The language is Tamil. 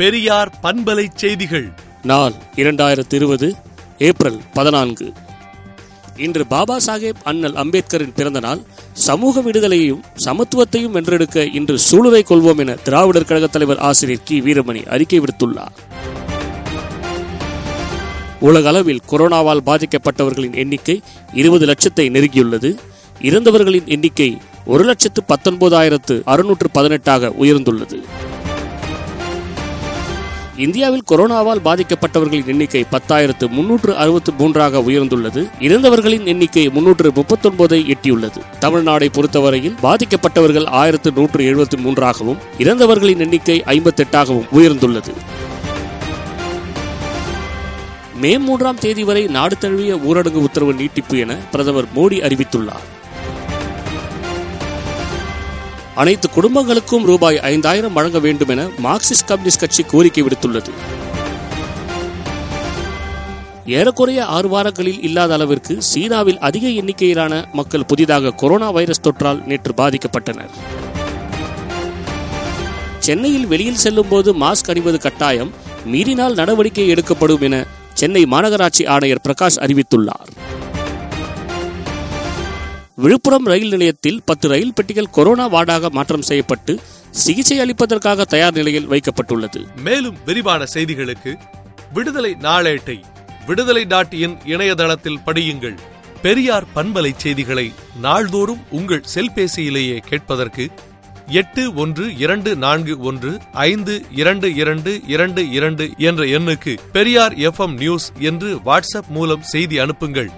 பெரியார் பண்பலை செய்திகள். நாள் இரண்டாயிரத்தி இருபது ஏப்ரல் பதினான்கு. இன்று பாபா சாஹேப் அண்ணல் அம்பேத்கரின் பிறந்த நாள் சமூக விடுதலையையும் சமத்துவத்தையும் வென்றெடுக்க இன்று சூளுரை கொள்வோம் என திராவிடர் கழகத் தலைவர் ஆசிரியர் கி. வீரமணி அறிக்கை விடுத்துள்ளார். உலக அளவில் கொரோனாவால் பாதிக்கப்பட்டவர்களின் எண்ணிக்கை இருபது லட்சத்தை நெருங்கியுள்ளது. இறந்தவர்களின் எண்ணிக்கை ஒரு லட்சத்து பத்தொன்பதாயிரத்து அறுநூற்று பதினெட்டாக உயர்ந்துள்ளது. இந்தியாவில் கொரோனாவால் பாதிக்கப்பட்டவர்களின் எண்ணிக்கை பத்தாயிரத்து முன்னூற்று அறுபத்து மூன்றாக உயர்ந்துள்ளது. இறந்தவர்களின் எண்ணிக்கை முன்னூற்று முப்பத்தொன்பதை எட்டியுள்ளது. தமிழ்நாடை பொறுத்தவரையில் பாதிக்கப்பட்டவர்கள் ஆயிரத்து நூற்று எழுபத்தி மூன்றாகவும் இறந்தவர்களின் எண்ணிக்கை ஐம்பத்தெட்டாகவும் உயர்ந்துள்ளது. மே மூன்றாம் தேதி வரை நாடு தழுவிய ஊரடங்கு உத்தரவு நீட்டிப்பு என பிரதமர் மோடி அறிவித்துள்ளார். அனைத்து குடும்பங்களுக்கும் ரூபாய் ஐந்தாயிரம் வழங்க வேண்டும் என மார்க்சிஸ்ட் கம்யூனிஸ்ட் கட்சி கோரிக்கை விடுத்துள்ளது. ஏறக்குறைய ஆறு வாரங்களில் இல்லாத அளவிற்கு சீனாவில் அதிக எண்ணிக்கையிலான மக்கள் புதிதாக கொரோனா வைரஸ் தொற்றால் நேற்று பாதிக்கப்பட்டனர். சென்னையில் வெளியில் செல்லும் போது மாஸ்க் அணிவது கட்டாயம் மீறினால் நடவடிக்கை எடுக்கப்படும் என சென்னை மாநகராட்சி ஆணையர் பிரகாஷ் அறிவித்துள்ளார். விழுப்புரம் ரயில் நிலையத்தில் பத்து ரயில் பெட்டிகள் கொரோனா வார்டாக மாற்றம் செய்யப்பட்டு சிகிச்சை அளிப்பதற்காக தயார் நிலையில் வைக்கப்பட்டுள்ளது. மேலும் விரிவான செய்திகளுக்கு விடுதலை நாளேட்டை விடுதலை டாட் இன் இணையதளத்தில் படியுங்கள். பெரியார் பண்பலை செய்திகளை நாள்தோறும் உங்கள் செல்பேசியிலேயே கேட்பதற்கு எட்டு ஒன்று இரண்டு நான்கு ஒன்று ஐந்து இரண்டு இரண்டு இரண்டு இரண்டு என்ற எண்ணுக்கு பெரியார் எஃப்எம் நியூஸ் என்று வாட்ஸ்அப் மூலம் செய்தி அனுப்புங்கள்.